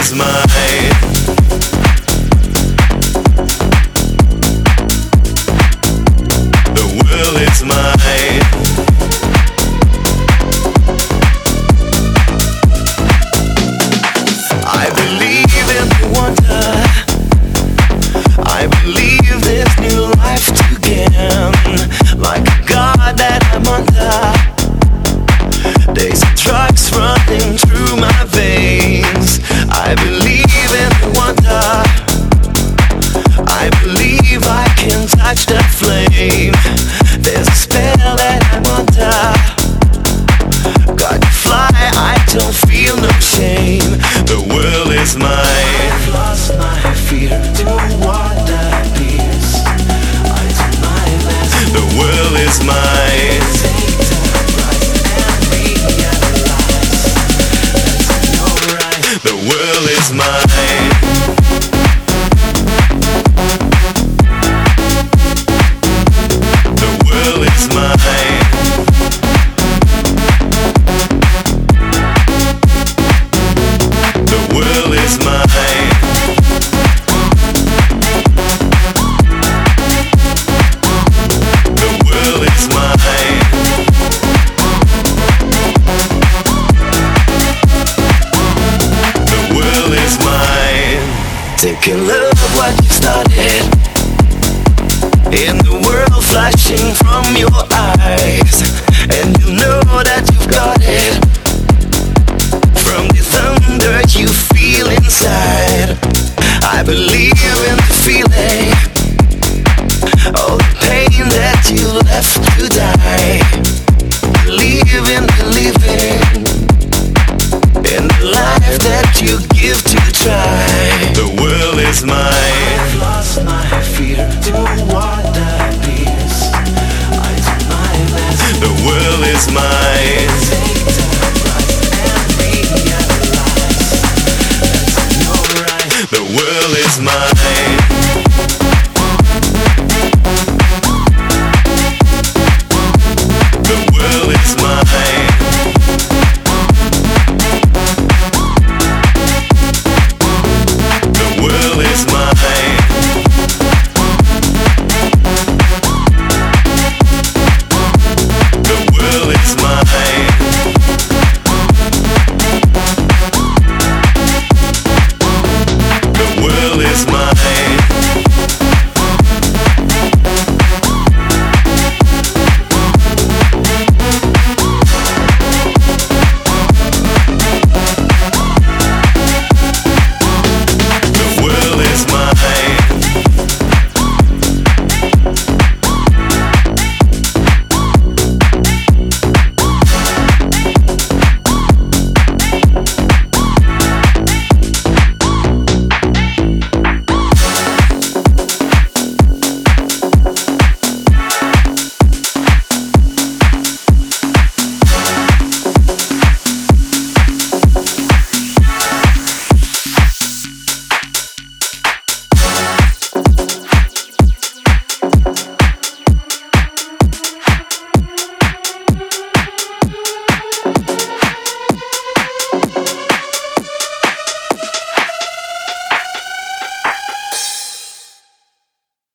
is mine. The world is mine. world is mine. can love what you started. In the world flashing from your eyes, and you know